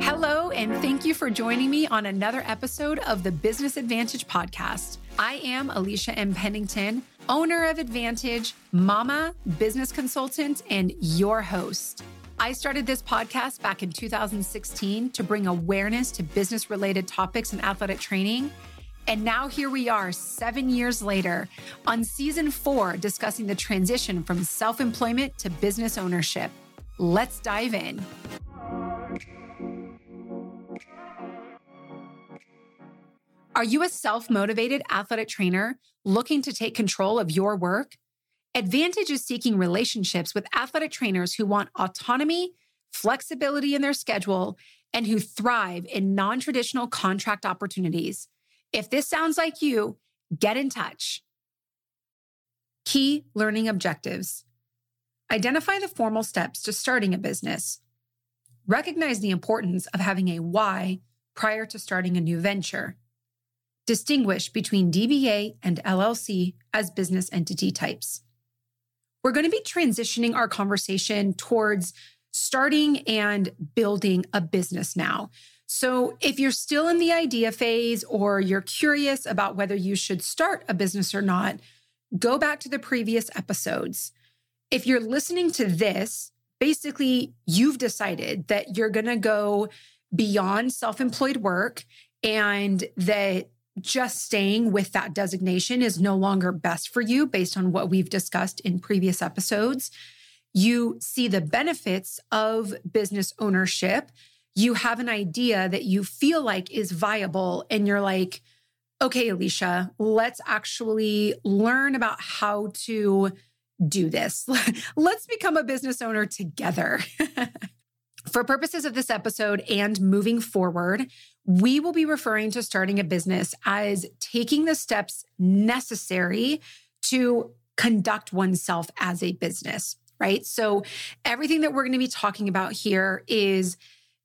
Hello, and thank you for joining me on another episode of the Business Advantage podcast. I am Alisha M. Pennington, owner of Advantage, mama, business consultant, and your host. I started this podcast back in 2016 to bring awareness to business related topics and athletic training. And now here we are, seven years later, on season four, discussing the transition from self employment to business ownership. Let's dive in. Are you a self motivated athletic trainer looking to take control of your work? Advantage is seeking relationships with athletic trainers who want autonomy, flexibility in their schedule, and who thrive in non traditional contract opportunities. If this sounds like you, get in touch. Key learning objectives identify the formal steps to starting a business, recognize the importance of having a why prior to starting a new venture distinguish between DBA and LLC as business entity types. We're going to be transitioning our conversation towards starting and building a business now. So, if you're still in the idea phase or you're curious about whether you should start a business or not, go back to the previous episodes. If you're listening to this, basically you've decided that you're going to go beyond self employed work and that just staying with that designation is no longer best for you based on what we've discussed in previous episodes. You see the benefits of business ownership. You have an idea that you feel like is viable, and you're like, okay, Alisha, let's actually learn about how to do this. let's become a business owner together. For purposes of this episode and moving forward, we will be referring to starting a business as taking the steps necessary to conduct oneself as a business, right? So, everything that we're going to be talking about here is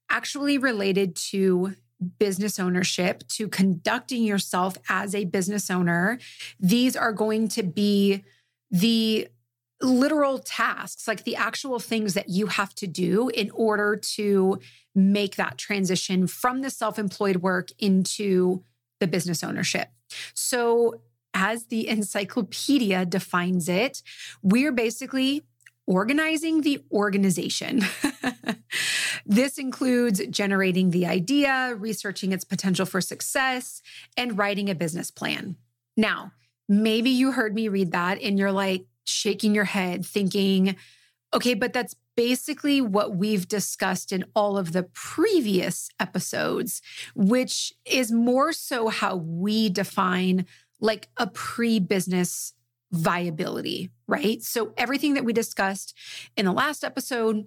actually related to business ownership, to conducting yourself as a business owner. These are going to be the literal tasks, like the actual things that you have to do in order to make that transition from the self employed work into the business ownership. So, as the encyclopedia defines it, we're basically organizing the organization. this includes generating the idea, researching its potential for success, and writing a business plan. Now, maybe you heard me read that and you're like, shaking your head, thinking, okay, but that's basically what we've discussed in all of the previous episodes, which is more so how we define like a pre business viability, right? So everything that we discussed in the last episode,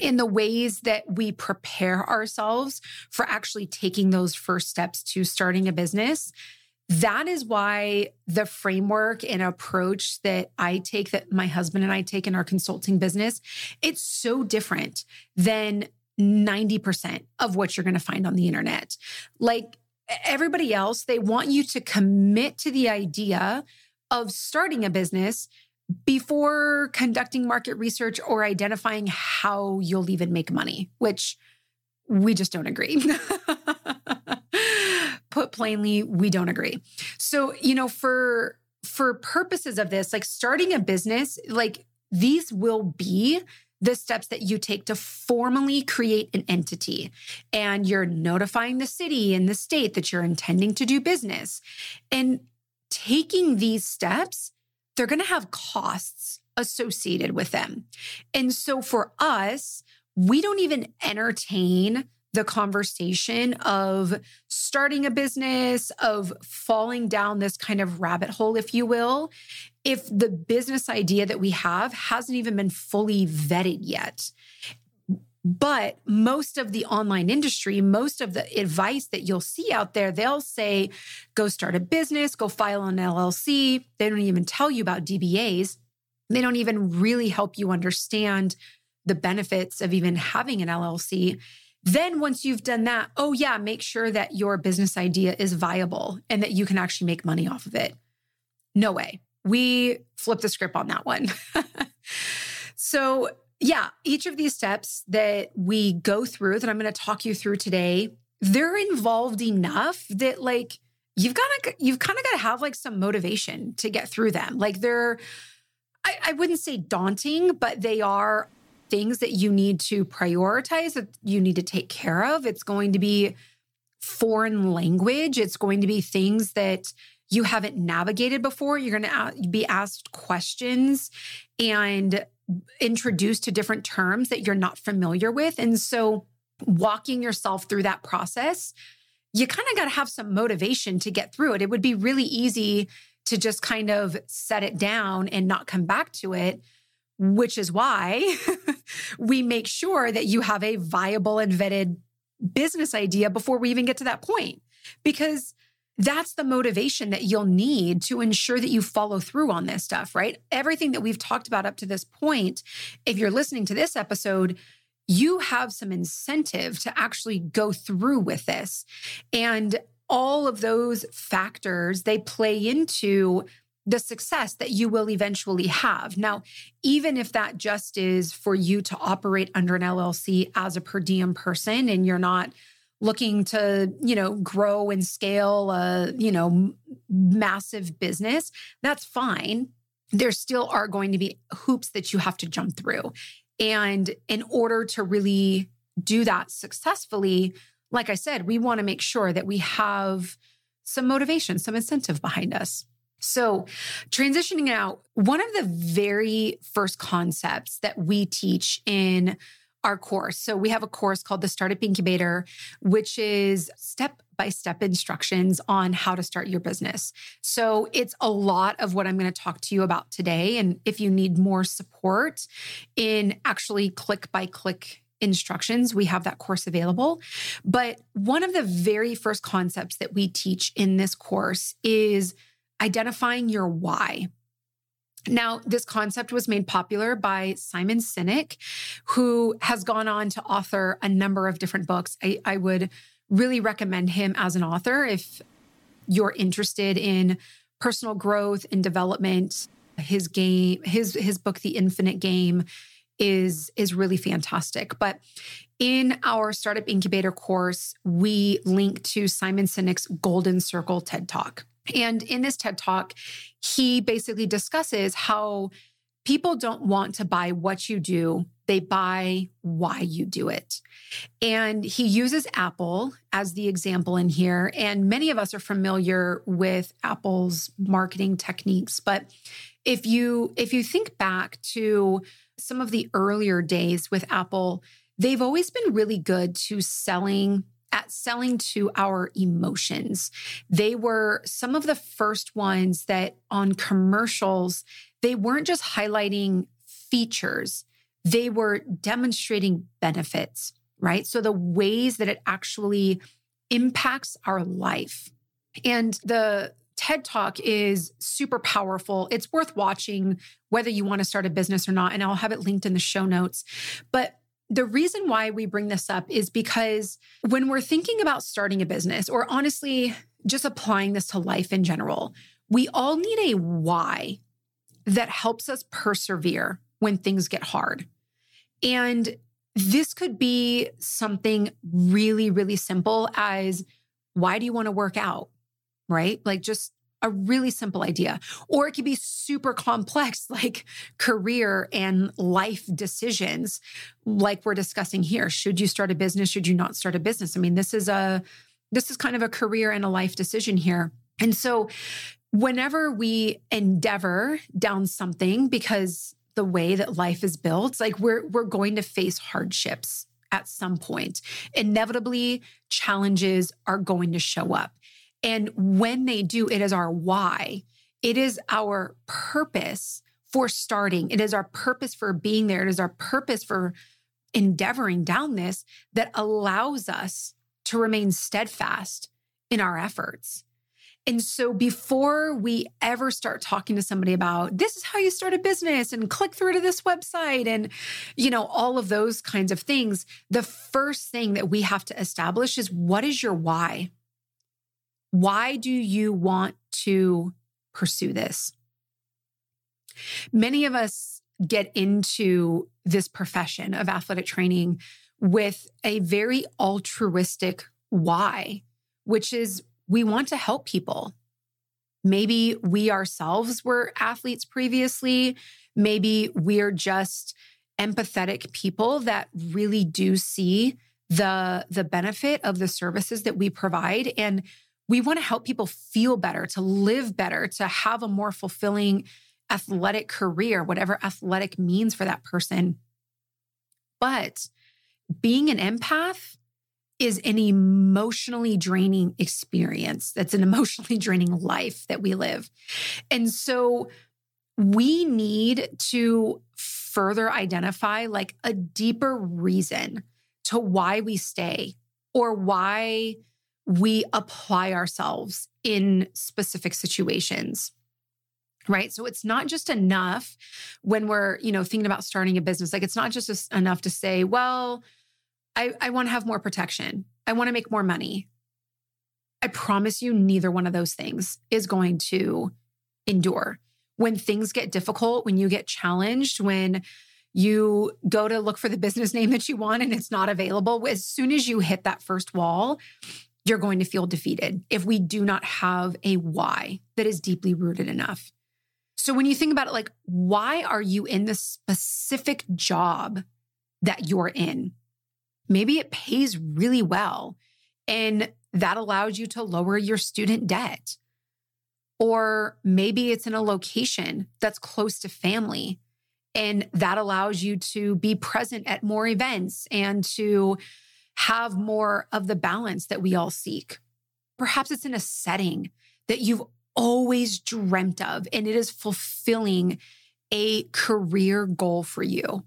in the ways that we prepare ourselves for actually taking those first steps to starting a business that is why the framework and approach that I take, that my husband and I take in our consulting business, it's so different than 90% of what you're going to find on the internet. Like everybody else, they want you to commit to the idea of starting a business before conducting market research or identifying how you'll even make money, which we just don't agree. put plainly, we don't agree. So, you know, for for purposes of this, like starting a business, like these will be the steps that you take to formally create an entity. And you're notifying the city and the state that you're intending to do business. And taking these steps, they're going to have costs associated with them. And so for us, we don't even entertain the conversation of starting a business, of falling down this kind of rabbit hole, if you will, if the business idea that we have hasn't even been fully vetted yet. But most of the online industry, most of the advice that you'll see out there, they'll say, go start a business, go file an LLC. They don't even tell you about DBAs. They don't even really help you understand the benefits of even having an LLC. Then, once you've done that, oh, yeah, make sure that your business idea is viable and that you can actually make money off of it. No way. We flip the script on that one. so, yeah, each of these steps that we go through that I'm going to talk you through today, they're involved enough that like you've got to you've kind of got to have like some motivation to get through them. Like they're I, I wouldn't say daunting, but they are things that you need to prioritize, that you need to take care of. It's going to be foreign language. It's going to be things that you haven't navigated before. You're going to be asked questions and introduced to different terms that you're not familiar with. And so, walking yourself through that process, you kind of got to have some motivation to get through it. It would be really easy to just kind of set it down and not come back to it which is why we make sure that you have a viable and vetted business idea before we even get to that point. Because that's the motivation that you'll need to ensure that you follow through on this stuff, right? Everything that we've talked about up to this point, if you're listening to this episode, you have some incentive to actually go through with this. And all of those factors, they play into the success that you will eventually have. Now, even if that just is for you to operate under an LLC as a per diem person and you're not looking to, you know, grow and scale a, you know, massive business, that's fine. There still are going to be hoops that you have to jump through. And in order to really do that successfully, like I said, we want to make sure that we have some motivation, some incentive behind us. So, transitioning out, one of the very first concepts that we teach in our course. So, we have a course called the Startup Incubator, which is step by step instructions on how to start your business. So, it's a lot of what I'm going to talk to you about today. And if you need more support in actually click by click instructions, we have that course available. But one of the very first concepts that we teach in this course is identifying your why. Now, this concept was made popular by Simon Sinek, who has gone on to author a number of different books. I, I would really recommend him as an author if you're interested in personal growth and development. His game, his his book, The Infinite Game, is is really fantastic. But in our startup incubator course, we link to Simon Sinek's Golden Circle TED Talk. And in this TED Talk, he basically discusses how people don't want to buy what you do, they buy why you do it. And he uses Apple as the example in here. And many of us are familiar with Apple's marketing techniques. But if you if you think back to some of the earlier days with Apple, they've always been really good to selling at selling to our emotions. They were some of the first ones that on commercials, they weren't just highlighting features, they were demonstrating benefits, right? So the ways that it actually impacts our life. And the TED Talk is super powerful. It's worth watching whether you want to start a business or not. And I'll have it linked in the show notes. But the reason why we bring this up is because when we're thinking about starting a business, or honestly, just applying this to life in general, we all need a why that helps us persevere when things get hard. And this could be something really, really simple as why do you want to work out? Right? Like just a really simple idea. Or it could be super complex, like career and life decisions, like we're discussing here. Should you start a business? Should you not start a business? I mean, this is a this is kind of a career and a life decision here. And so whenever we endeavor down something because the way that life is built, like we're we're going to face hardships at some point. Inevitably, challenges are going to show up. And when they do, it is our why. It is our purpose for starting. It is our purpose for being there. It is our purpose for endeavoring down this that allows us to remain steadfast in our efforts. And so before we ever start talking to somebody about this is how you start a business and click through to this website and you know all of those kinds of things, the first thing that we have to establish is what is your why? Why do you want to pursue this? Many of us get into this profession of athletic training with a very altruistic why, which is we want to help people. Maybe we ourselves were athletes previously. Maybe we're just empathetic people that really do see the the benefit of the services that we provide and we want to help people feel better, to live better, to have a more fulfilling athletic career, whatever athletic means for that person. But being an empath is an emotionally draining experience. That's an emotionally draining life that we live. And so we need to further identify like a deeper reason to why we stay or why we apply ourselves in specific situations right? So it's not just enough when we're you know thinking about starting a business. Like it's not just enough to say well i, I want to have more protection. I want to make more money. I promise you neither one of those things is going to endure. When things get difficult when you get challenged when you go to look for the business name that you want and it's not available as soon as you hit that first wall you're going to feel defeated if we do not have a why that is deeply rooted enough so when you think about it, like, why are you in the specific job that you're in? Maybe it pays really well and that allows you to lower your student debt. Or maybe it's in a location that's close to family and that allows you to be present at more events and to have more of the balance that we all seek. Perhaps it's in a setting that you've always dreamt of, and it is fulfilling a career goal for you.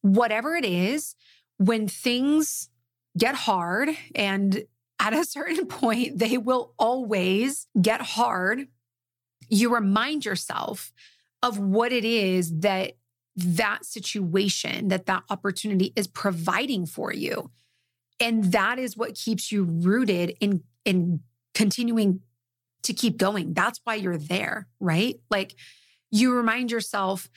Whatever it is, when things get hard, and at a certain point, they will always get hard, you remind yourself of what it is that that situation, that that opportunity is providing for you. And that is what keeps you rooted in, in continuing to keep going. That's why you're there, right? Like you remind yourself,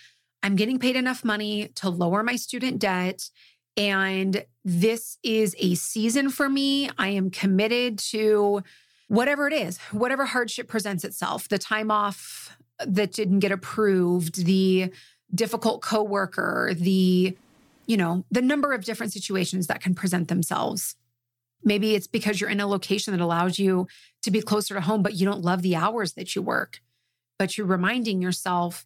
I'm getting paid enough money to lower my student debt. And this is a season for me. I am committed to whatever it is, whatever hardship presents itself, the time off that didn't get approved, the difficult coworker, the you know, the number of different situations that can present themselves. Maybe it's because you're in a location that allows you to be closer to home, but you don't love the hours that you work. But you're reminding yourself,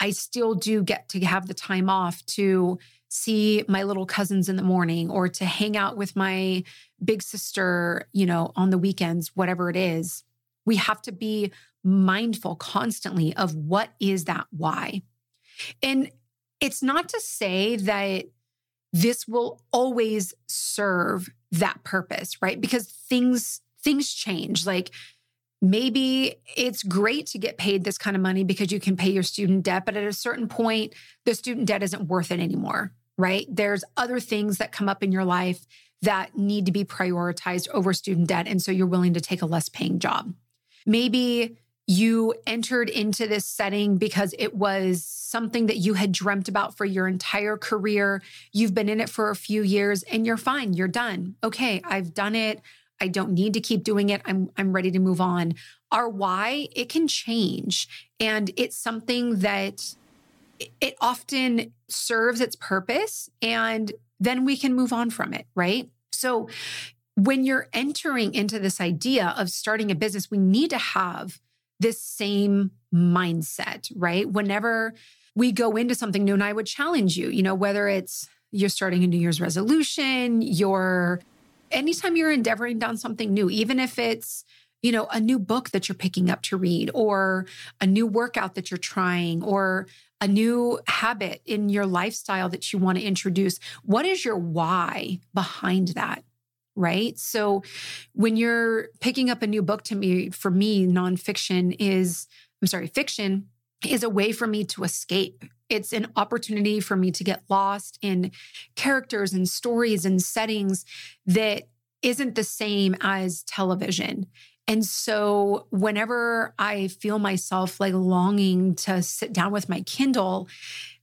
I still do get to have the time off to see my little cousins in the morning or to hang out with my big sister, you know, on the weekends, whatever it is. We have to be mindful constantly of what is that why. And it's not to say that this will always serve that purpose, right? Because things things change. Like maybe it's great to get paid this kind of money because you can pay your student debt, but at a certain point the student debt isn't worth it anymore, right? There's other things that come up in your life that need to be prioritized over student debt and so you're willing to take a less paying job. Maybe you entered into this setting because it was something that you had dreamt about for your entire career. You've been in it for a few years and you're fine. You're done. Okay, I've done it. I don't need to keep doing it. I'm I'm ready to move on. Our why, it can change and it's something that it often serves its purpose and then we can move on from it, right? So when you're entering into this idea of starting a business, we need to have this same mindset, right? Whenever we go into something new, and I would challenge you, you know, whether it's you're starting a New Year's resolution, you're anytime you're endeavoring down something new, even if it's, you know, a new book that you're picking up to read, or a new workout that you're trying, or a new habit in your lifestyle that you want to introduce, what is your why behind that? Right? So when you're picking up a new book to me, for me, nonfiction is, I'm sorry, fiction is a way for me to escape. It's an opportunity for me to get lost in characters and stories and settings that isn't the same as television. And so whenever I feel myself like longing to sit down with my Kindle,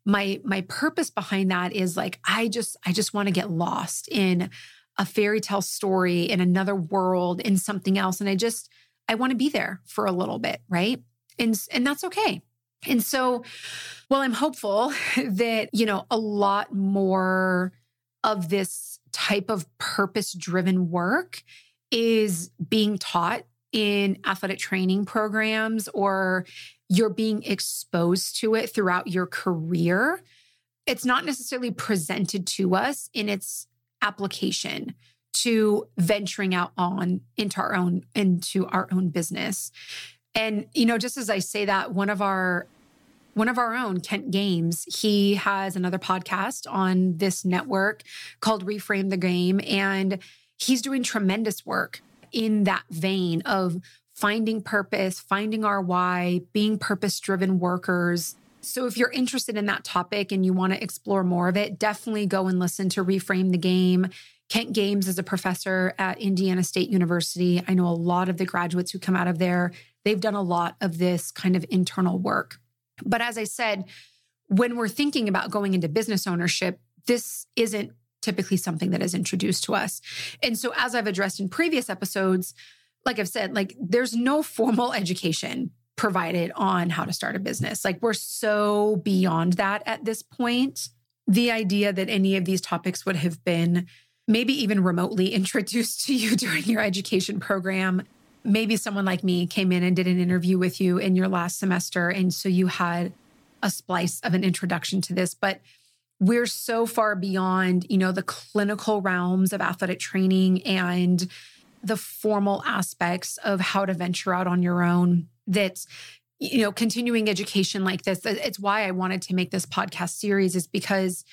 my my purpose behind that is like I just I just want to get lost in a fairy tale story in another world in something else and I just I want to be there for a little bit, right? And and that's okay. And so well I'm hopeful that, you know, a lot more of this type of purpose driven work is being taught in athletic training programs or you're being exposed to it throughout your career. It's not necessarily presented to us in its application to venturing out on into our own into our own business. And you know, just as I say that, one of our one of our own, Kent Games, he has another podcast on this network called Reframe the Game. And he's doing tremendous work in that vein of finding purpose, finding our why, being purpose driven workers. So, if you're interested in that topic and you want to explore more of it, definitely go and listen to Reframe the Game. Kent Games is a professor at Indiana State University. I know a lot of the graduates who come out of there, they've done a lot of this kind of internal work. But as I said, when we're thinking about going into business ownership, this isn't typically something that is introduced to us. And so, as I've addressed in previous episodes, like I've said, like there's no formal education provided on how to start a business. Like we're so beyond that at this point. The idea that any of these topics would have been maybe even remotely introduced to you during your education program. Maybe someone like me came in and did an interview with you in your last semester. And so you had a splice of an introduction to this. But we're so far beyond, you know, the clinical realms of athletic training and the formal aspects of how to venture out on your own that you know continuing education like this it's why i wanted to make this podcast series is because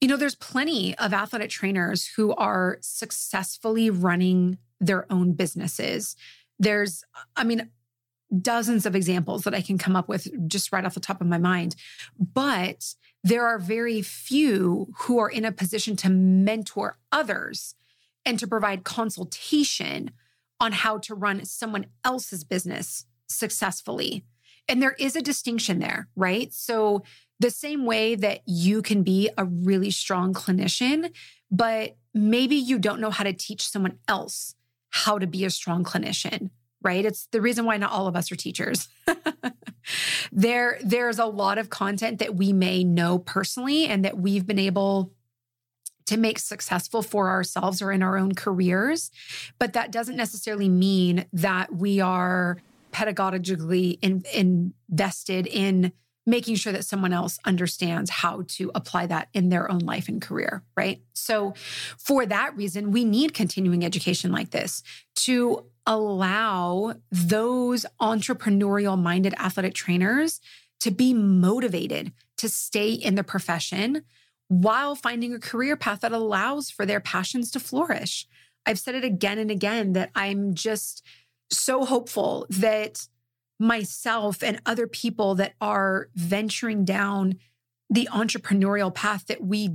you know there's plenty of athletic trainers who are successfully running their own businesses. There's i mean dozens of examples that i can come up with just right off the top of my mind but there are very few who are in a position to mentor others and to provide consultation on how to run someone else's business successfully. And there is a distinction there, right? So, the same way that you can be a really strong clinician, but maybe you don't know how to teach someone else how to be a strong clinician, right? It's the reason why not all of us are teachers. there there's a lot of content that we may know personally and that we've been able to make successful for ourselves or in our own careers. But that doesn't necessarily mean that we are pedagogically in, invested in making sure that someone else understands how to apply that in their own life and career, right? So, for that reason, we need continuing education like this to allow those entrepreneurial minded athletic trainers to be motivated to stay in the profession while finding a career path that allows for their passions to flourish. I've said it again and again that I'm just so hopeful that myself and other people that are venturing down the entrepreneurial path that we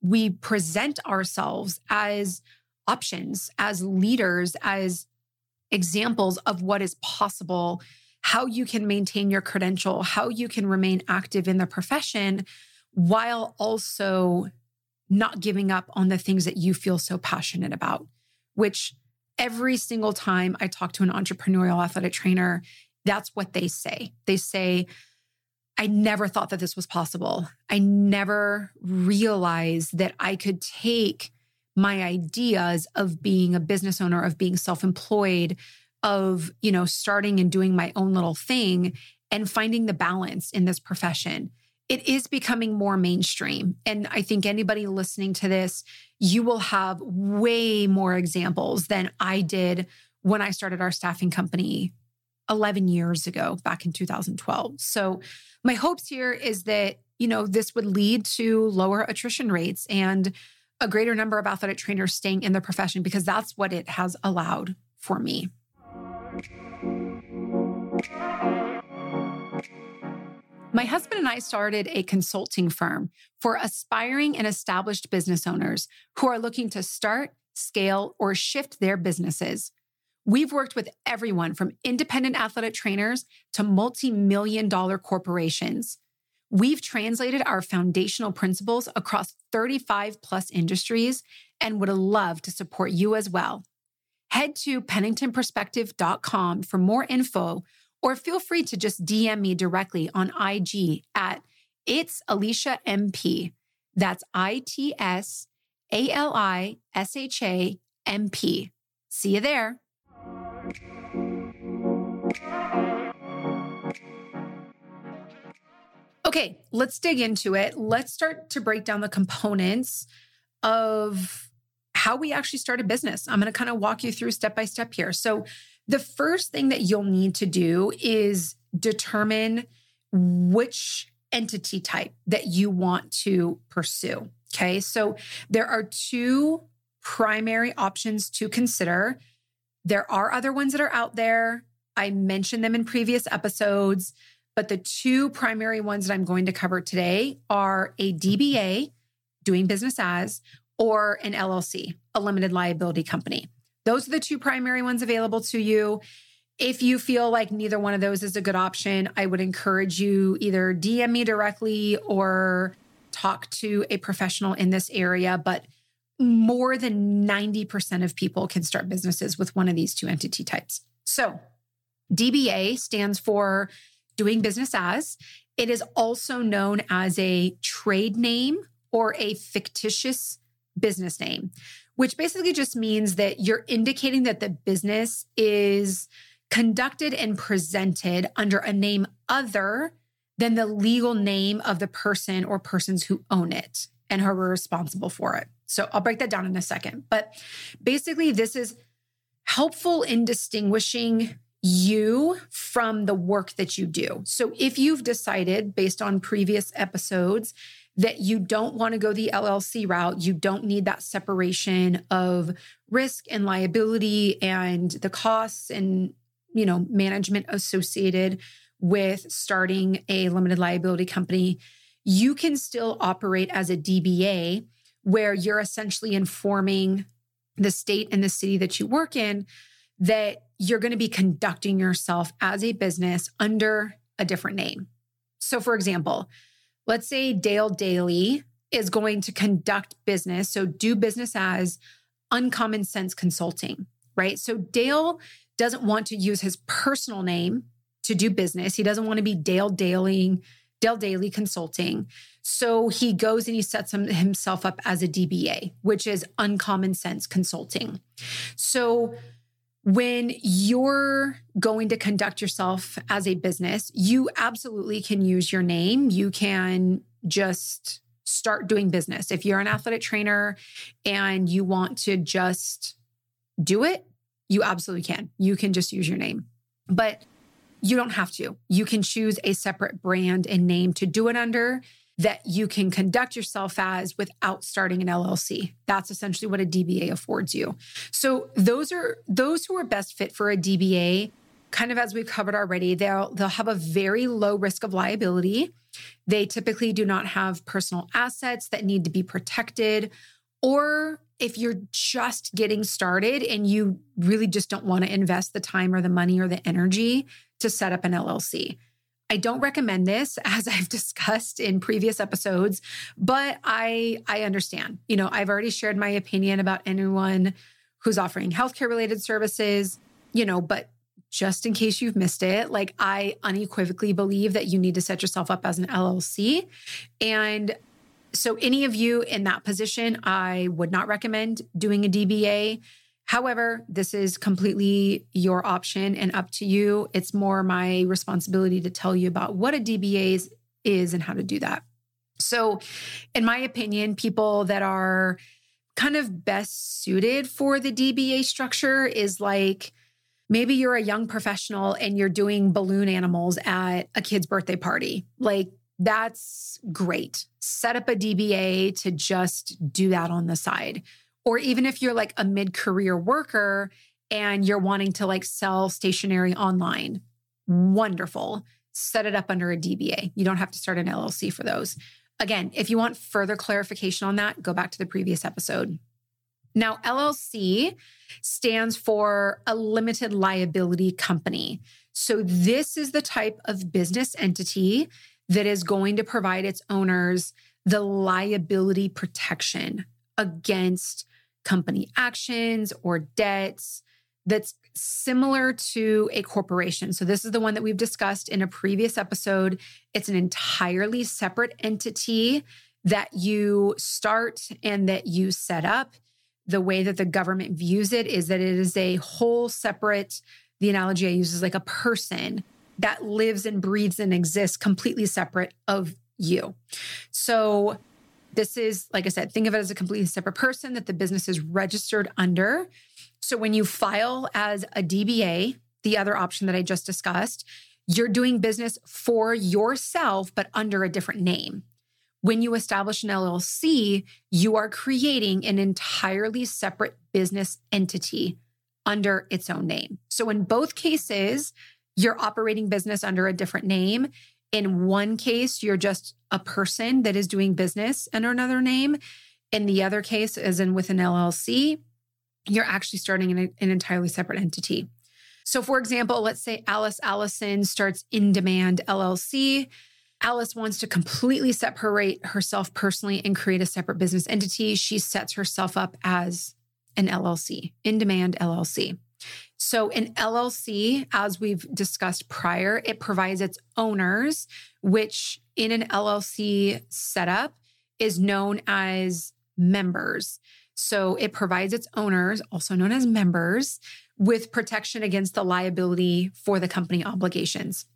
we present ourselves as options as leaders as examples of what is possible how you can maintain your credential how you can remain active in the profession while also not giving up on the things that you feel so passionate about, which every single time I talk to an entrepreneurial athletic trainer, that's what they say. They say, I never thought that this was possible. I never realized that I could take my ideas of being a business owner, of being self-employed, of, you know, starting and doing my own little thing and finding the balance in this profession it is becoming more mainstream. And I think anybody listening to this, you will have way more examples than I did when I started our staffing company 11 years ago, back in 2012. So, my hopes here is that, you know, this would lead to lower attrition rates and a greater number of athletic trainers staying in the profession because that's what it has allowed for me. My husband and I started a consulting firm for aspiring and established business owners who are looking to start, scale, or shift their businesses. We've worked with everyone from independent athletic trainers to multi million dollar corporations. We've translated our foundational principles across 35 plus industries and would love to support you as well. Head to penningtonperspective.com for more info, or feel free to just DM me directly on IG at It's Alisha MP. That's I T S A L I S H A M P. See you there. Okay, let's dig into it. Let's start to break down the components of how we actually start a business. I'm going to kind of walk you through step by step here. So, the first thing that you'll need to do is determine which entity type that you want to pursue. Okay, so there are two primary options to consider. There are other ones that are out there. I mentioned them in previous episodes, but the two primary ones that I'm going to cover today are a DBA, doing business as, or an LLC, a limited liability company. Those are the two primary ones available to you. If you feel like neither one of those is a good option, I would encourage you either DM me directly or talk to a professional in this area. But more than 90% of people can start businesses with one of these two entity types. So, DBA stands for doing business as. It is also known as a trade name or a fictitious business name, which basically just means that you're indicating that the business is conducted and presented under a name other than the legal name of the person or persons who own it and who are responsible for it. So I'll break that down in a second. But basically, this is helpful in distinguishing you from the work that you do. So if you've decided, based on previous episodes, that you don't want to go the LLC route, you don't need that separation of risk and liability and the costs and you know management associated with starting a limited liability company, you can still operate as a DBA where you're essentially informing the state and the city that you work in that you're going to be conducting yourself as a business under a different name. So, for example, let's say Dale Daly is going to conduct business, so do business as Uncommon Sense Consulting, right? So, Dale doesn't want to use his personal name to do business. He doesn't want to be Dale Daly, Dale Daly Consulting. So he goes and he sets himself up as a DBA, which is Uncommon Sense Consulting. So when you're going to conduct yourself as a business, you absolutely can use your name. You can just start doing business. If you're an athletic trainer and you want to just do it, you absolutely can. You can just use your name. But you don't have to. You can choose a separate brand and name to do it under that you can conduct yourself as without starting an LLC. That's essentially what a DBA affords you. So those are those who are best fit for a DBA, kind of as we've covered already, they'll they'll have a very low risk of liability. They typically do not have personal assets that need to be protected or if you're just getting started and you really just don't want to invest the time or the money or the energy to set up an LLC. I don't recommend this as I've discussed in previous episodes, but I I understand. You know, I've already shared my opinion about anyone who's offering healthcare related services, you know, but just in case you've missed it, like I unequivocally believe that you need to set yourself up as an LLC. And so any of you in that position, I would not recommend doing a DBA. However, this is completely your option and up to you. It's more my responsibility to tell you about what a DBA is, is and how to do that. So, in my opinion, people that are kind of best suited for the DBA structure is like maybe you're a young professional and you're doing balloon animals at a kid's birthday party. Like, that's great. Set up a DBA to just do that on the side. Or even if you're like a mid career worker and you're wanting to like sell stationery online, wonderful. Set it up under a DBA. You don't have to start an LLC for those. Again, if you want further clarification on that, go back to the previous episode. Now, LLC stands for a limited liability company. So, this is the type of business entity that is going to provide its owners the liability protection against company actions or debts that's similar to a corporation. So, this is the one that we've discussed in a previous episode. It's an entirely separate entity that you start and that you set up. The way that the government views it is that it is a whole separate, the analogy I use is like a person that lives and breathes and exists completely separate of you. So, this is, like I said, think of it as a completely separate person that the business is registered under. So when you file as a DBA, the other option that I just discussed, you're doing business for yourself, but under a different name. When you establish an LLC, you are creating an entirely separate business entity under its own name. So in both cases, you're operating business under a different name. In one case, you're just a person that is doing business under another name. In the other case, as in with an LLC, you're actually starting an, an entirely separate entity. So, for example, let's say Alice Allison starts In Demand LLC. Alice wants to completely separate herself personally and create a separate business entity. She sets herself up as an LLC, In Demand LLC. So, an LLC, as we've discussed prior, it provides its owners, which in an LLC setup is known as members. So, it provides its owners, also known as members, with protection against the liability for the company obligations.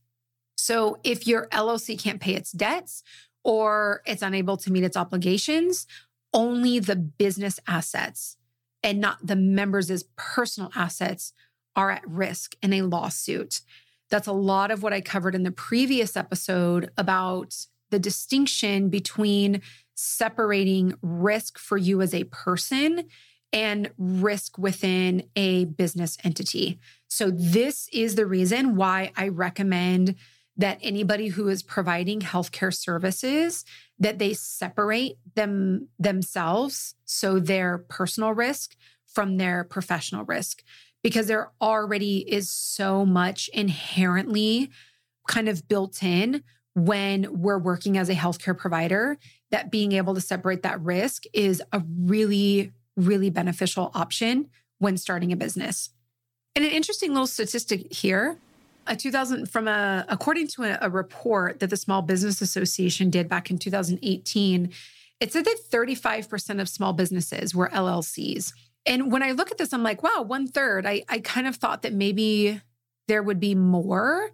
So, if your LLC can't pay its debts or it's unable to meet its obligations, only the business assets and not the members' personal assets are at risk in a lawsuit. That's a lot of what I covered in the previous episode about the distinction between separating risk for you as a person and risk within a business entity. So, this is the reason why I recommend that anybody who is providing healthcare services that they separate them themselves so their personal risk from their professional risk because there already is so much inherently kind of built in when we're working as a healthcare provider that being able to separate that risk is a really, really beneficial option when starting a business. And an interesting little statistic here a 2000 from a according to a, a, report that the small business association did back in 2018 it said that 35% of small businesses were llcs and when I look at this, I'm like, wow, one third. I, I kind of thought that maybe there would be more.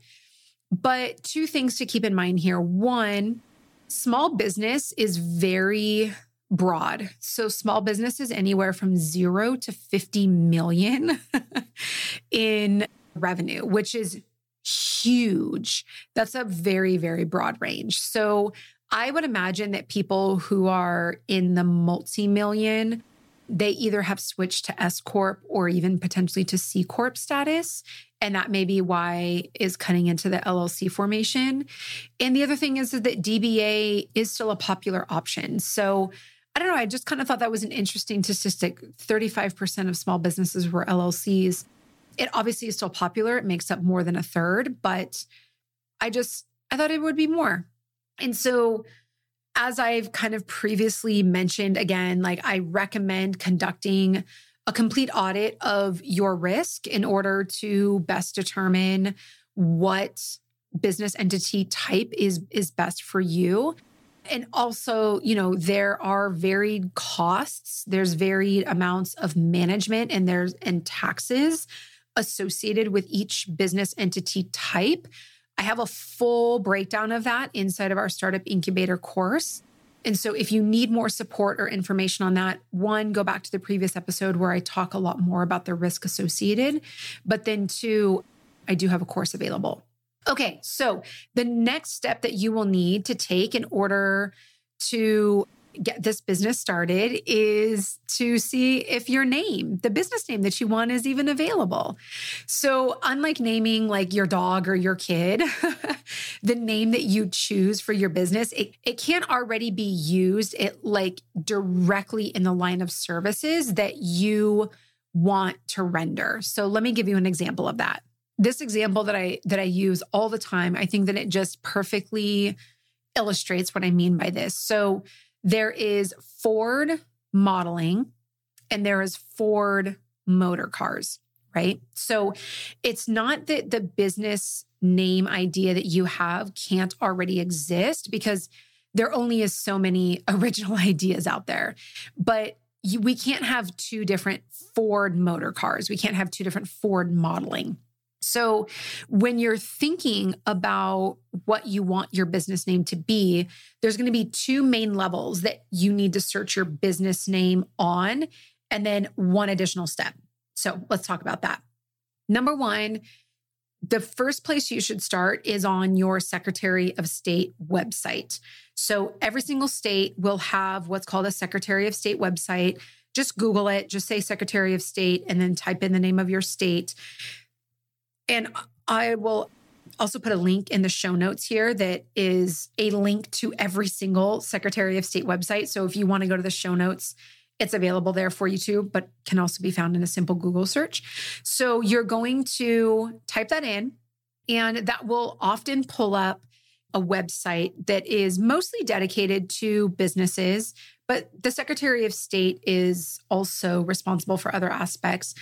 But two things to keep in mind here. One, small business is very broad. So small business is anywhere from zero to 50 million in revenue, which is huge. That's a very, very broad range. So I would imagine that people who are in the multi million they either have switched to S Corp or even potentially to C Corp status. And that may be why is cutting into the LLC formation. And the other thing is, that DBA is still a popular option. So I don't know. I just kind of thought that was an interesting statistic. 35% of small businesses were LLCs. It obviously is still popular. It makes up more than a third, but I just, I thought it would be more. And so as I've kind of previously mentioned, again, like I recommend conducting a complete audit of your risk in order to best determine what business entity type is is best for you. And also you know there are varied costs. There's varied amounts of management and there's and taxes associated with each business entity type I have a full breakdown of that inside of our startup incubator course. And so, if you need more support or information on that, one, go back to the previous episode where I talk a lot more about the risk associated. But then, two, I do have a course available. Okay, so the next step that you will need to take in order to get this business started is to see if your name, the business name that you want, is even available. So, unlike naming like your dog or your kid, the name that you choose for your business, it, it can't already be used it like directly in the line of services that you want to render. So, let me give you an example of that. This example that I that I use all the time, I think that it just perfectly illustrates what I mean by this. So, there is Ford modeling and there is Ford motor cars, right? So it's not that the business name idea that you have can't already exist because there only is so many original ideas out there. But you, we can't have two different Ford motor cars. We can't have two different Ford modeling. So, when you're thinking about what you want your business name to be, there's going to be two main levels that you need to search your business name on, and then one additional step. So, let's talk about that. Number one, the first place you should start is on your Secretary of State website. So, every single state will have what's called a Secretary of State website. Just Google it, just say Secretary of State, and then type in the name of your state and I will also put a link in the show notes here that is a link to every single Secretary of State website. So if you want to go to the show notes, it's available there for you too, but can also be found in a simple Google search. So you're going to type that in, and that will often pull up a website that is mostly dedicated to businesses, but the Secretary of State is also responsible for other aspects.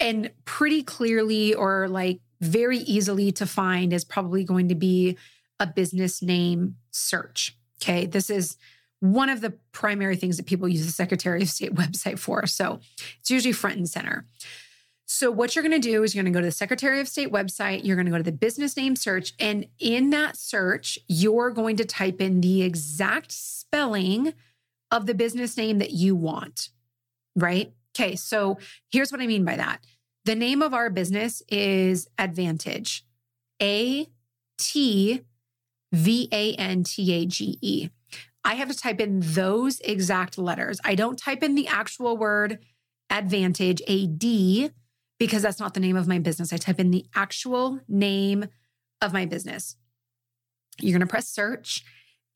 And pretty clearly, or like very easily to find is probably going to be a business name search. Okay. This is one of the primary things that people use the Secretary of State website for. So it's usually front and center. So, what you're going to do is you're going to go to the Secretary of State website, you're going to go to the business name search, and in that search, you're going to type in the exact spelling of the business name that you want, right? Okay, so here's what I mean by that. The name of our business is ATvantage. A T V A N T A G E. I have to type in those exact letters. I don't type in the actual word advantage, A D, because that's not the name of my business. I type in the actual name of my business. You're going to press search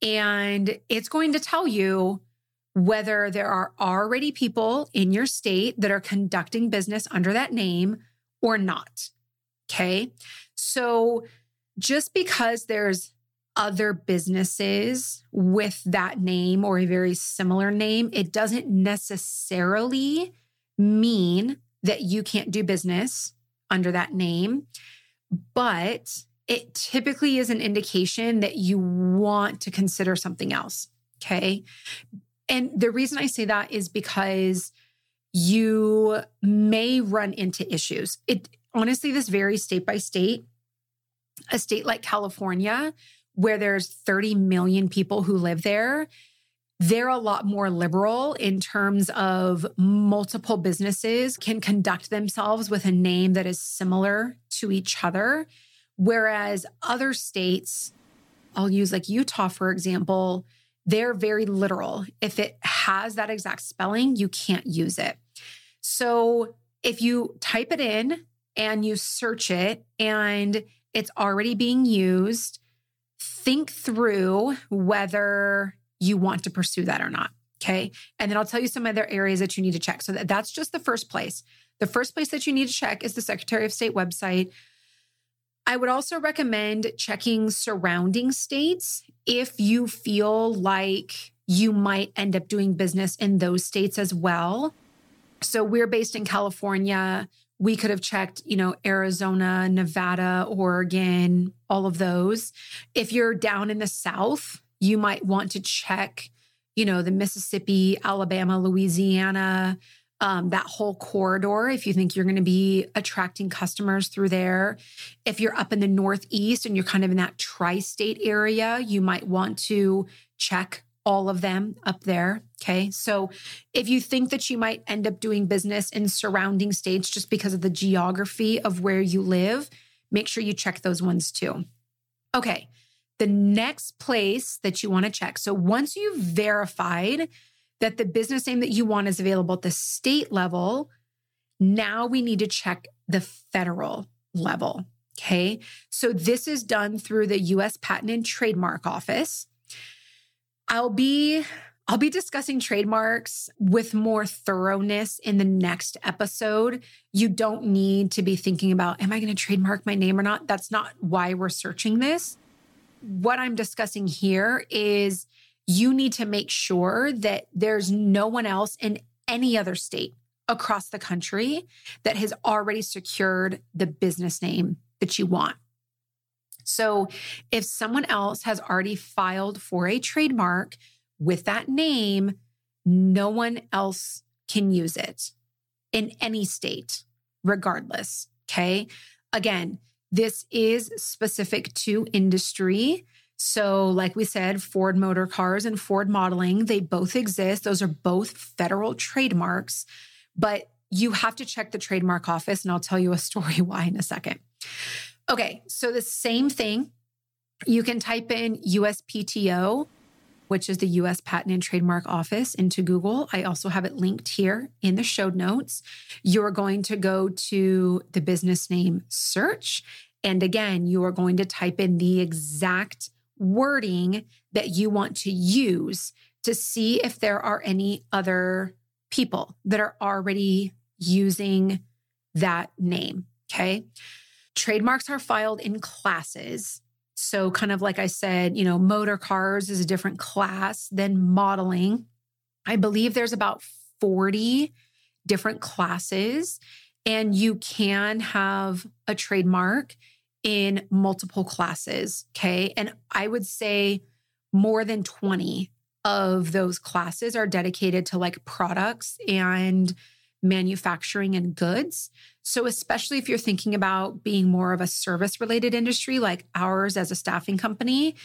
and it's going to tell you whether there are already people in your state that are conducting business under that name or not. Okay. So just because there's other businesses with that name or a very similar name, it doesn't necessarily mean that you can't do business under that name. But it typically is an indication that you want to consider something else. Okay. And the reason I say that is because you may run into issues. It honestly, this varies state by state. A state like California, where there's 30 million people who live there, they're a lot more liberal in terms of multiple businesses can conduct themselves with a name that is similar to each other. Whereas other states, I'll use like Utah, for example, they're very literal. If it has that exact spelling, you can't use it. So if you type it in and you search it and it's already being used, think through whether you want to pursue that or not. Okay. And then I'll tell you some other areas that you need to check. So that, that's just the first place. The first place that you need to check is the Secretary of State website. I would also recommend checking surrounding states if you feel like you might end up doing business in those states as well. So we're based in California. We could have checked, you know, Arizona, Nevada, Oregon, all of those. If you're down in the South, you might want to check, you know, the Mississippi, Alabama, Louisiana, um, that whole corridor if you think you're going to be attracting customers through there. If you're up in the Northeast and you're kind of in that tri state area, you might want to check all of them up there. Okay. So if you think that you might end up doing business in surrounding states just because of the geography of where you live, make sure you check those ones too. Okay. The next place that you want to check. So once you've verified that the business name that you want is available at the state level, now we need to check the federal level. Okay. So this is done through the US Patent and Trademark Office. I'll be I'll be discussing trademarks with more thoroughness in the next episode. You don't need to be thinking about, am I going to trademark my name or not? That's not why we're searching this. What I'm discussing here is you need to make sure that there's no one else in any other state across the country that has already secured the business name that you want. So if someone else has already filed for a trademark, with that name, no one else can use it in any state, regardless. Okay. Again, this is specific to industry. So, like we said, Ford Motor Cars and Ford Modeling, they both exist. Those are both federal trademarks, but you have to check the trademark office, and I'll tell you a story why in a second. Okay, so the same thing. You can type in USPTO which is the US Patent and Trademark Office, into Google. I also have it linked here in the show notes. You're going to go to the business name search. And again, you are going to type in the exact wording that you want to use to see if there are any other people that are already using that name. Okay. Trademarks are filed in classes. So, kind of like I said, you know, motor cars is a different class than modeling. I believe there's about 40 different classes, and you can have a trademark in multiple classes. Okay. And I would say more than 20 of those classes are dedicated to like products and manufacturing and goods. So, especially if you're thinking about being more of a service related industry like ours as a staffing company,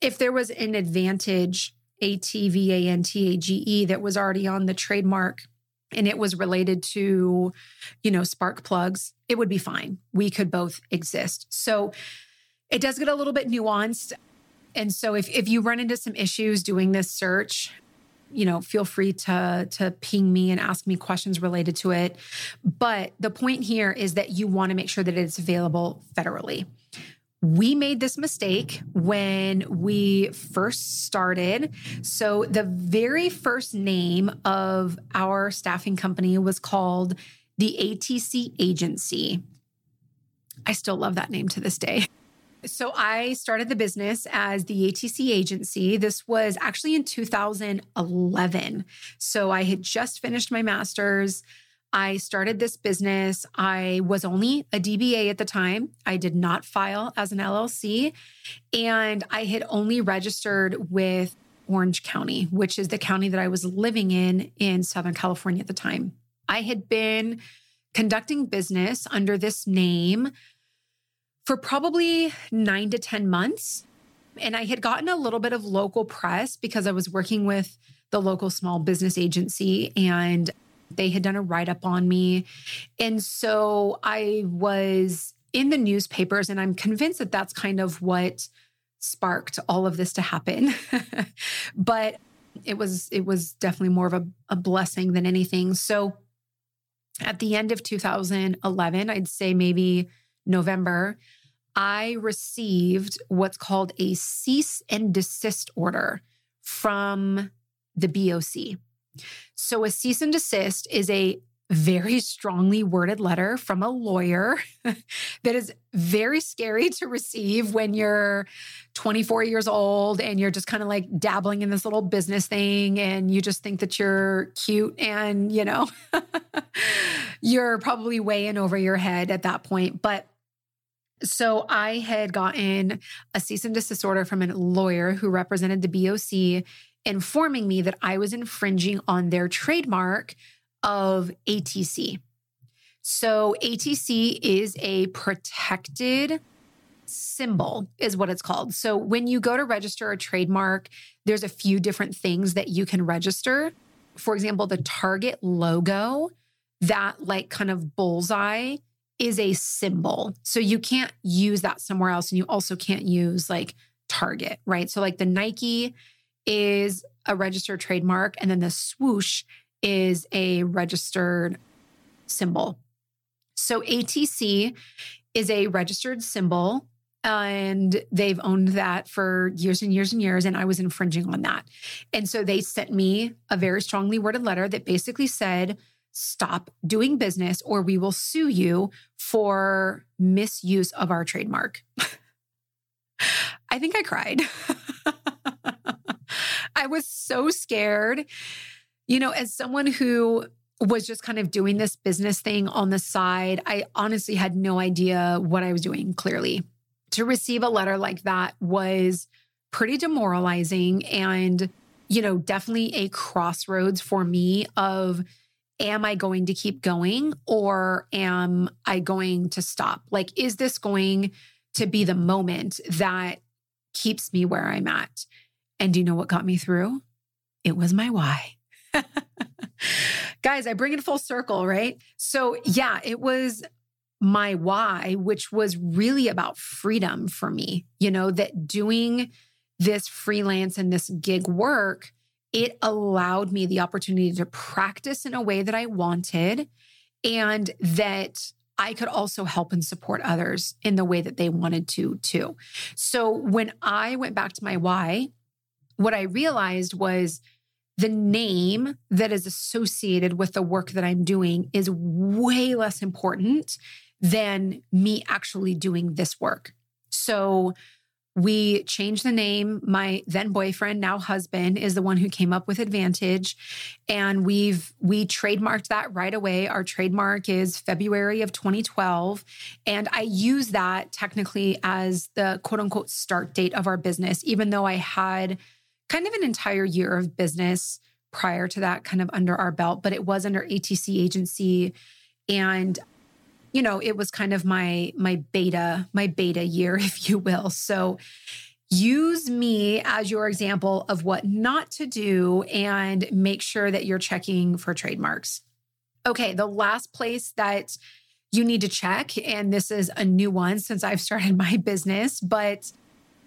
if there was an ATvantage, A T V A N T A G E, that was already on the trademark and it was related to, you know, spark plugs, it would be fine. We could both exist. So, it does get a little bit nuanced. And so if, if you run into some issues doing this search, you know, feel free to to ping me and ask me questions related to it. But the point here is that you want to make sure that it's available federally. We made this mistake when we first started. So, the very first name of our staffing company was called the ATC Agency. I still love that name to this day. So I started the business as the ATC agency. This was actually in 2011. So I had just finished my master's. I started this business. I was only a DBA at the time. I did not file as an LLC. And I had only registered with Orange County, which is the county that I was living in in Southern California at the time. I had been conducting business under this name for probably nine to 10 months. And I had gotten a little bit of local press because I was working with the local small business agency and they had done a write up on me. And so I was in the newspapers, and I'm convinced that that's kind of what sparked all of this to happen. but it was it was definitely more of a, a blessing than anything. So at the end of 2011, I'd say maybe November, I received what's called a cease and desist order from the BOC. So, a cease and desist is a very strongly worded letter from a lawyer that is very scary to receive when you're 24 years old and you're just kind of like dabbling in this little business thing and you just think that you're cute and, you know, you're probably way in over your head at that point. But so I had gotten a cease and desist order from a lawyer who represented the BOC informing me that I was infringing on their trademark of ATC. So ATC is a protected symbol is what it's called. So when you go to register a trademark, there's a few different things that you can register. For example, the Target logo, that like kind of bullseye is a symbol. So you can't use that somewhere else. And you also can't use like target, right? So, like the Nike is a registered trademark, and then the swoosh is a registered symbol. So, ATC is a registered symbol and they've owned that for years and years and years and i was infringing on that. And so they sent me a very strongly worded letter that basically said stop doing business or we will sue you for misuse of our trademark. I think i cried was so scared. You know as someone who was just kind of doing this business thing on the side. I honestly had no idea what I was doing clearly. To receive a letter like that was pretty demoralizing and you know definitely a crossroads for me of am i going to keep going or am i going to stop? Like is this going to be the moment that keeps me where i'm at and do you know what got me through? It was my why. Guys i bring it full circle right? So yeah it was my why, which was really about freedom for me, you know, that doing this freelance and this gig work, it allowed me the opportunity to practice in a way that I wanted and that I could also help and support others in the way that they wanted to, too. So when I went back to my why, what I realized was the name that is associated with the work that I'm doing is way less important than me actually doing this work. So we changed the name. My then boyfriend, now husband, is the one who came up with ATvantage. And we've we trademarked that right away. Our trademark is February of 2012. And I use that technically as the quote unquote start date of our business, even though I had kind of an entire year of business prior to that kind of under our belt, but it was under ATC agency. And you know, it was kind of my my beta, my beta year, if you will. So use me as your example of what not to do and make sure that you're checking for trademarks. Okay, the last place that you need to check, and this is a new one since I've started my business, but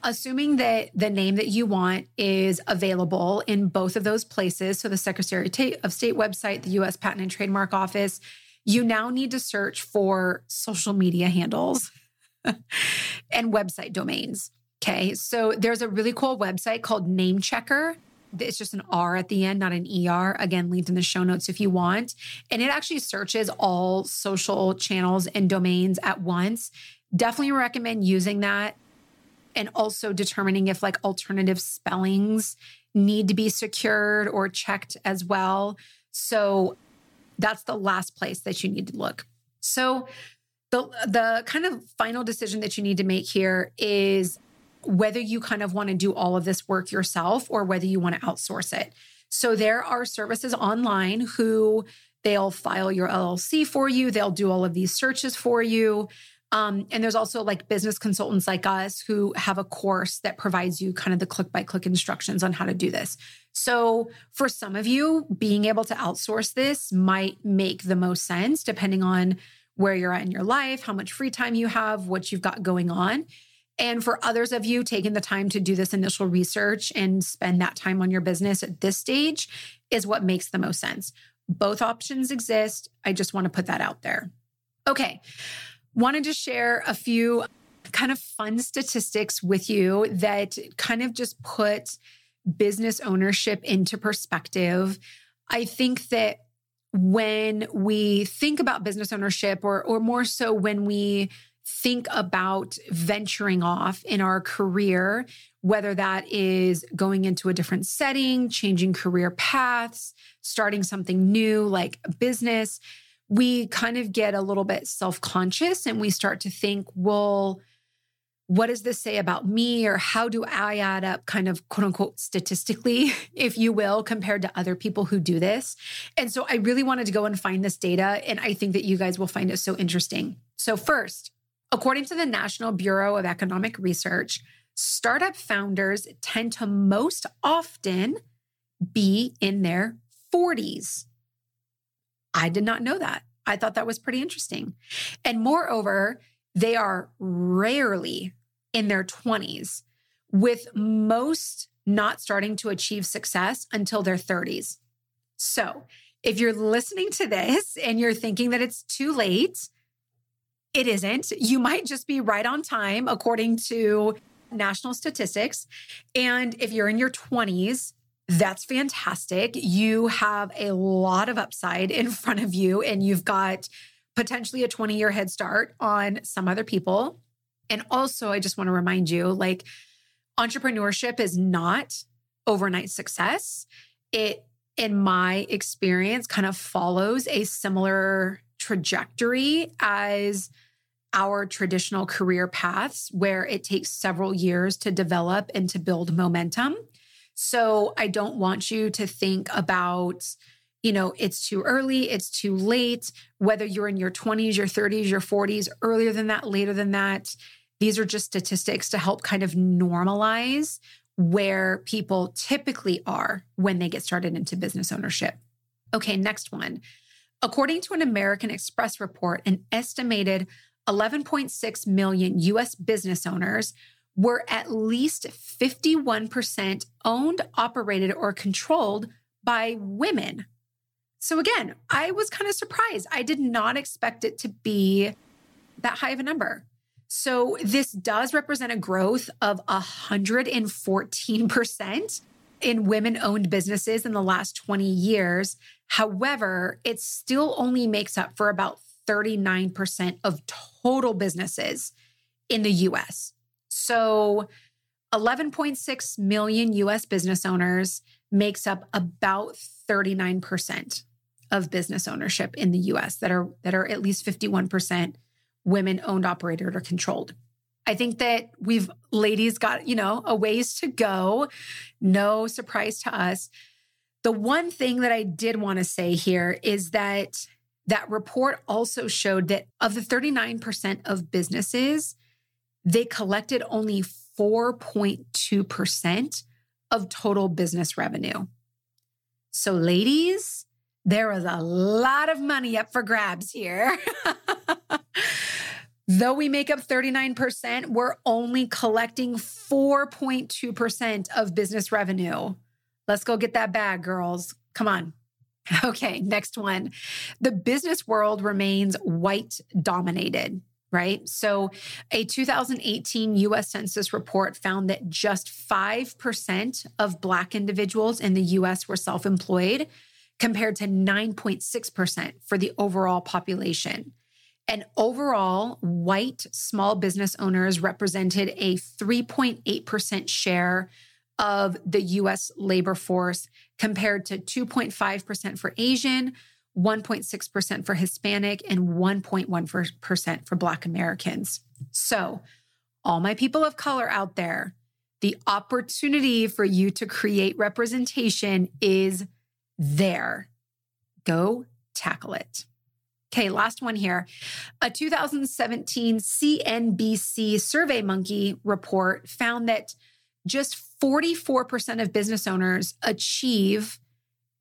assuming that the name that you want is available in both of those places, so the Secretary of State website, the US Patent and Trademark Office, you now need to search for social media handles and website domains. Okay. So there's a really cool website called Namecheckr. It's just an R at the end, not an ER. Again, linked in the show notes if you want. And it actually searches all social channels and domains at once. Definitely recommend using that and also determining if like alternative spellings need to be secured or checked as well. So that's the last place that you need to look. So the the kind of final decision that you need to make here is whether you kind of want to do all of this work yourself or whether you want to outsource it. So there are services online who they'll file your LLC for you, they'll do all of these searches for you. Um, and there's also like business consultants like us who have a course that provides you kind of the click by click instructions on how to do this. So, for some of you, being able to outsource this might make the most sense depending on where you're at in your life, how much free time you have, what you've got going on. And for others of you, taking the time to do this initial research and spend that time on your business at this stage is what makes the most sense. Both options exist. I just want to put that out there. Okay. Wanted to share a few kind of fun statistics with you that kind of just put business ownership into perspective. I think that when we think about business ownership, or, or more so when we think about venturing off in our career, whether that is going into a different setting, changing career paths, starting something new like a business, we kind of get a little bit self conscious and we start to think, well, what does this say about me or how do I add up kind of quote unquote statistically, if you will, compared to other people who do this? And so I really wanted to go and find this data. And I think that you guys will find it so interesting. So, first, according to the National Bureau of Economic Research, startup founders tend to most often be in their 40s. I did not know that. I thought that was pretty interesting. And moreover, they are rarely in their 20s, with most not starting to achieve success until their 30s. So, if you're listening to this and you're thinking that it's too late, it isn't. You might just be right on time according to national statistics. And if you're in your 20s, that's fantastic. You have a lot of upside in front of you, and you've got potentially a 20 year head start on some other people. And also, I just want to remind you like, entrepreneurship is not overnight success. It, in my experience, kind of follows a similar trajectory as our traditional career paths, where it takes several years to develop and to build momentum. So I don't want you to think about, you know, it's too early, it's too late, whether you're in your 20s, your 30s, your 40s, earlier than that, later than that. These are just statistics to help kind of normalize where people typically are when they get started into business ownership. Okay, next one. According to an American Express report, an estimated 11.6 million US business owners were at least 51% owned, operated, or controlled by women. So, again, I was kind of surprised. I did not expect it to be that high of a number. So, this does represent a growth of 114% in women owned businesses in the last 20 years. However, it still only makes up for about 39% of total businesses in the US. So 11.6 million US business owners makes up about 39% of business ownership in the US that are that are at least 51% women owned operated or controlled. I think that we've ladies got, you know, a ways to go. No surprise to us. The one thing that I did want to say here is that that report also showed that of the 39% of businesses they collected only 4.2% of total business revenue. So, ladies, there is a lot of money up for grabs here. Though we make up 39%, we're only collecting 4.2% of business revenue. Let's go get that bag, girls. Come on. Okay, next one. The business world remains white dominated right? So, a 2018 US Census report found that just 5% of Black individuals in the US were self employed, compared to 9.6% for the overall population. And overall, white small business owners represented a 3.8% share of the US labor force, compared to 2.5% for Asian, 1.6% for Hispanic, and 1.1% for Black Americans. So, all my people of color out there, the opportunity for you to create representation is there. Go tackle it. Okay, last one here. A 2017 CNBC SurveyMonkey report found that just 44% of business owners achieve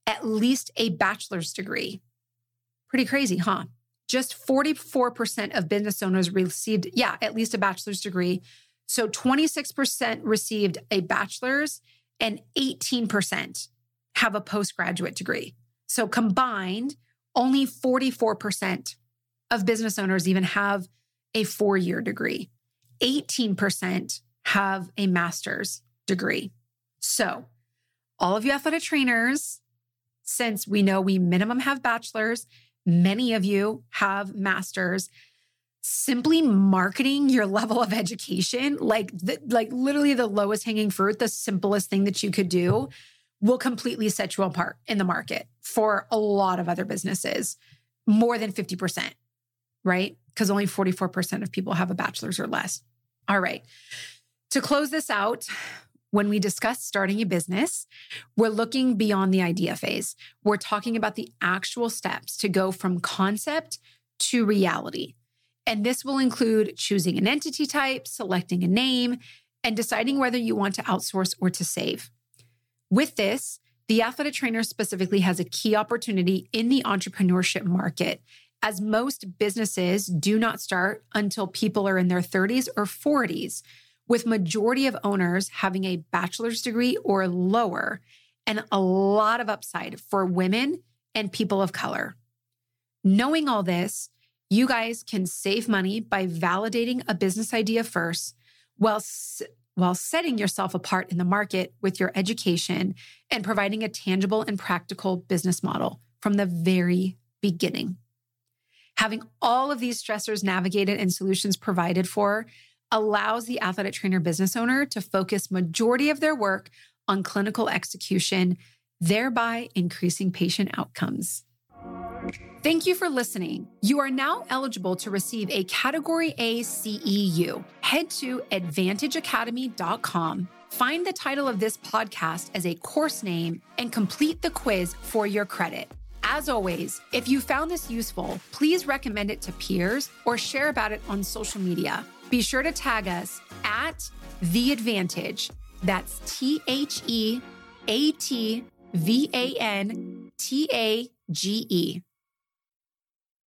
at least a bachelor's degree. Pretty crazy, huh? Just 44% of business owners received, yeah, at least a bachelor's degree. So 26% received a bachelor's and 18% have a postgraduate degree. So combined, only 44% of business owners even have a four year degree. 18% have a master's degree. So, all of you athletic trainers, since we know we minimum have bachelors, many of you have masters. Simply marketing your level of education, like the, like literally the lowest hanging fruit, the simplest thing that you could do, will completely set you apart in the market for a lot of other businesses, more than 50%, right? Because only 44% of people have a bachelor's or less. All right. To close this out, when we discuss starting a business, we're looking beyond the idea phase. We're talking about the actual steps to go from concept to reality. And this will include choosing an entity type, selecting a name, and deciding whether you want to outsource or to save. With this, the athletic trainer specifically has a key opportunity in the entrepreneurship market, as most businesses do not start until people are in their 30s or 40s with majority of owners having a bachelor's degree or lower and a lot of upside for women and people of color. Knowing all this, you guys can save money by validating a business idea first while while setting yourself apart in the market with your education and providing a tangible and practical business model from the very beginning. Having all of these stressors navigated and solutions provided for allows the athletic trainer business owner to focus majority of their work on clinical execution, thereby increasing patient outcomes. Thank you for listening. You are now eligible to receive a Category A CEU. Head to atvantageacademy.com, find the title of this podcast as a course name, and complete the quiz for your credit. As always, if you found this useful, please recommend it to peers or share about it on social media. Be sure to tag us at The ATvantage. That's T H E A T V A N T A G E.